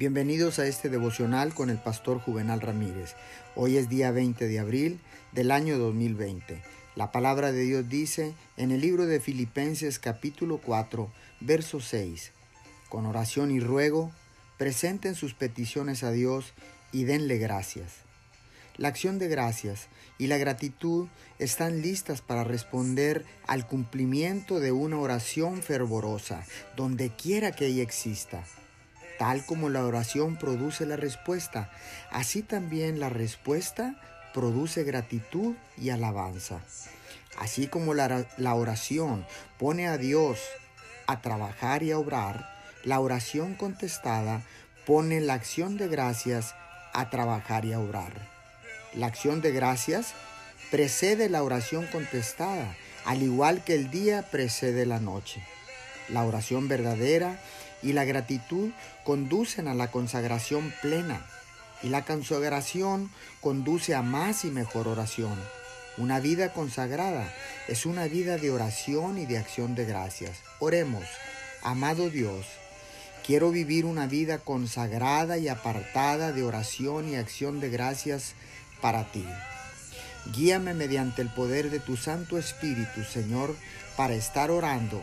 Bienvenidos a este devocional con el pastor Juvenal Ramírez. Hoy es día 20 de abril del año 2020. La palabra de Dios dice en el libro de Filipenses capítulo 4, verso 6, con oración y ruego, presenten sus peticiones a Dios y denle gracias. La acción de gracias y la gratitud están listas para responder al cumplimiento de una oración fervorosa, donde quiera que ella exista. Tal como la oración produce la respuesta, así también la respuesta produce gratitud y alabanza. Así como la, oración pone a Dios a trabajar y a obrar, la oración contestada pone la acción de gracias a trabajar y a obrar. La acción de gracias precede la oración contestada, al igual que el día precede la noche. La oración verdadera y la gratitud conducen a la consagración plena y la consagración conduce a más y mejor oración. Una vida consagrada es una vida de oración y de acción de gracias. Oremos, amado Dios, quiero vivir una vida consagrada y apartada de oración y acción de gracias para ti. Guíame mediante el poder de tu Santo Espíritu, Señor, para estar orando